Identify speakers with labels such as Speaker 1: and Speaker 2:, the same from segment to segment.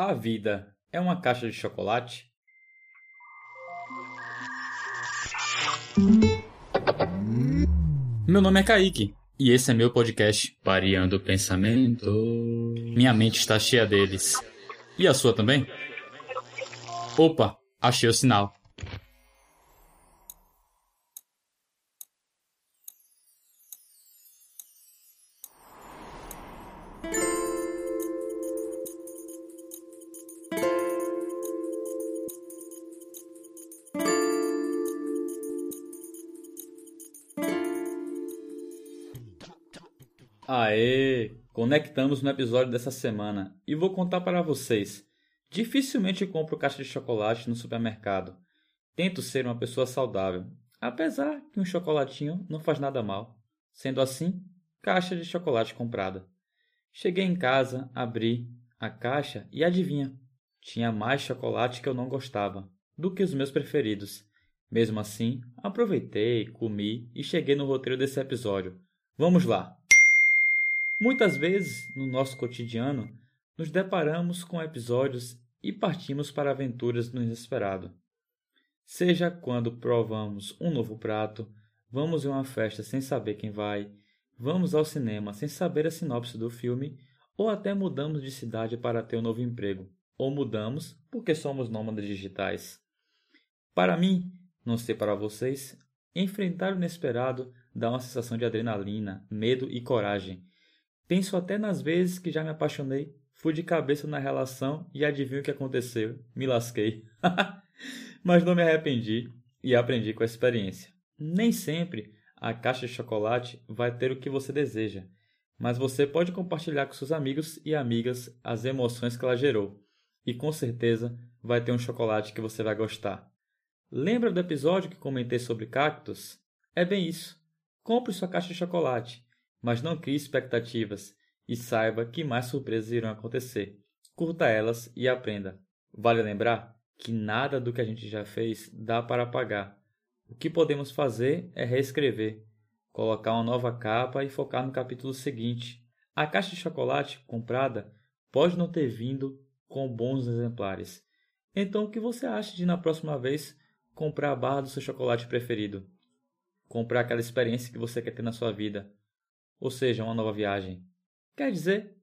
Speaker 1: A vida é uma caixa de chocolate? Meu nome é Kaique e esse é meu podcast Variando o Pensamento. Minha mente está cheia deles. E a sua também? Opa, achei o sinal. Aê! Conectamos no episódio dessa semana e vou contar para vocês. Dificilmente compro caixa de chocolate no supermercado. Tento ser uma pessoa saudável, apesar que um chocolatinho não faz nada mal. Sendo assim, caixa de chocolate comprada. Cheguei em casa, abri a caixa e adivinha? Tinha mais chocolate que eu não gostava do que os meus preferidos. Mesmo assim, aproveitei, comi e cheguei no roteiro desse episódio. Vamos lá! Muitas vezes, no nosso cotidiano, nos deparamos com episódios e partimos para aventuras no inesperado. Seja quando provamos um novo prato, vamos em uma festa sem saber quem vai, vamos ao cinema sem saber a sinopse do filme, ou até mudamos de cidade para ter um novo emprego, ou mudamos porque somos nômades digitais. Para mim, não sei para vocês, enfrentar o inesperado dá uma sensação de adrenalina, medo e coragem Penso até nas vezes que já me apaixonei, fui de cabeça na relação e adivinho o que aconteceu, me lasquei. Mas não me arrependi e aprendi com a experiência. Nem sempre a caixa de chocolate vai ter o que você deseja, mas você pode compartilhar com seus amigos e amigas as emoções que ela gerou, e com certeza vai ter um chocolate que você vai gostar. Lembra do episódio que comentei sobre cactos? É bem isso. Compre sua caixa de chocolate mas não crie expectativas e saiba que mais surpresas irão acontecer. Curta elas e aprenda. Vale lembrar que nada do que a gente já fez dá para apagar. O que podemos fazer é reescrever, colocar uma nova capa e focar no capítulo seguinte. A caixa de chocolate comprada pode não ter vindo com bons exemplares. Então, o que você acha de na próxima vez comprar a barra do seu chocolate preferido? Comprar aquela experiência que você quer ter na sua vida ou seja, uma nova viagem. Quer dizer,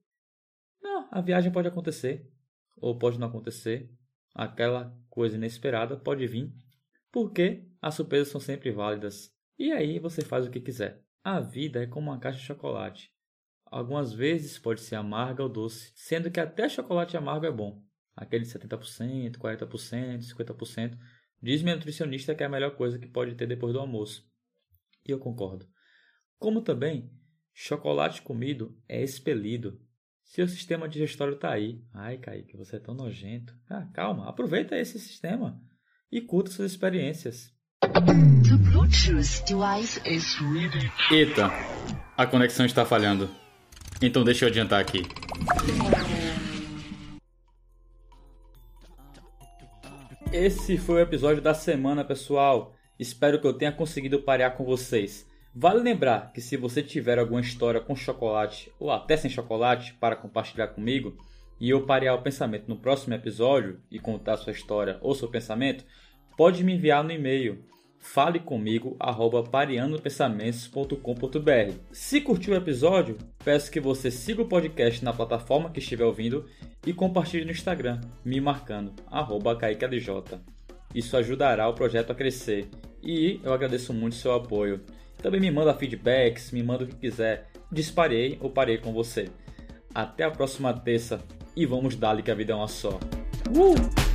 Speaker 1: não, a viagem pode acontecer, ou pode não acontecer. Aquela coisa inesperada pode vir, porque as surpresas são sempre válidas. E aí você faz o que quiser. A vida é como uma caixa de chocolate. Algumas vezes pode ser amarga ou doce, sendo que até chocolate amargo é bom. Aquele 70%, 40%, 50%. Diz minha nutricionista que é a melhor coisa que pode ter depois do almoço. E eu concordo. Como também Chocolate comido é expelido. Seu sistema digestório está aí. Ai, Kaique, você é tão nojento. Ah, calma, aproveita esse sistema e curta suas experiências. Eita, a conexão está falhando. Então deixa eu adiantar aqui. Esse foi o episódio da semana, pessoal. Espero que eu tenha conseguido parear com vocês. Vale lembrar que se você tiver alguma história com chocolate ou até sem chocolate para compartilhar comigo e eu parear o pensamento no próximo episódio e contar sua história ou seu pensamento, pode me enviar no e-mail falecomigo@pareandopensamentos.com.br. Se curtiu o episódio, peço que você siga o podcast na plataforma que estiver ouvindo e compartilhe no Instagram, me marcando @kaiklj. Isso ajudará o projeto a crescer e eu agradeço muito seu apoio. Também me manda feedbacks, me manda o que quiser. Disparei ou parei com você. Até a próxima terça e vamos dar-lhe que a vida é uma só. Uh!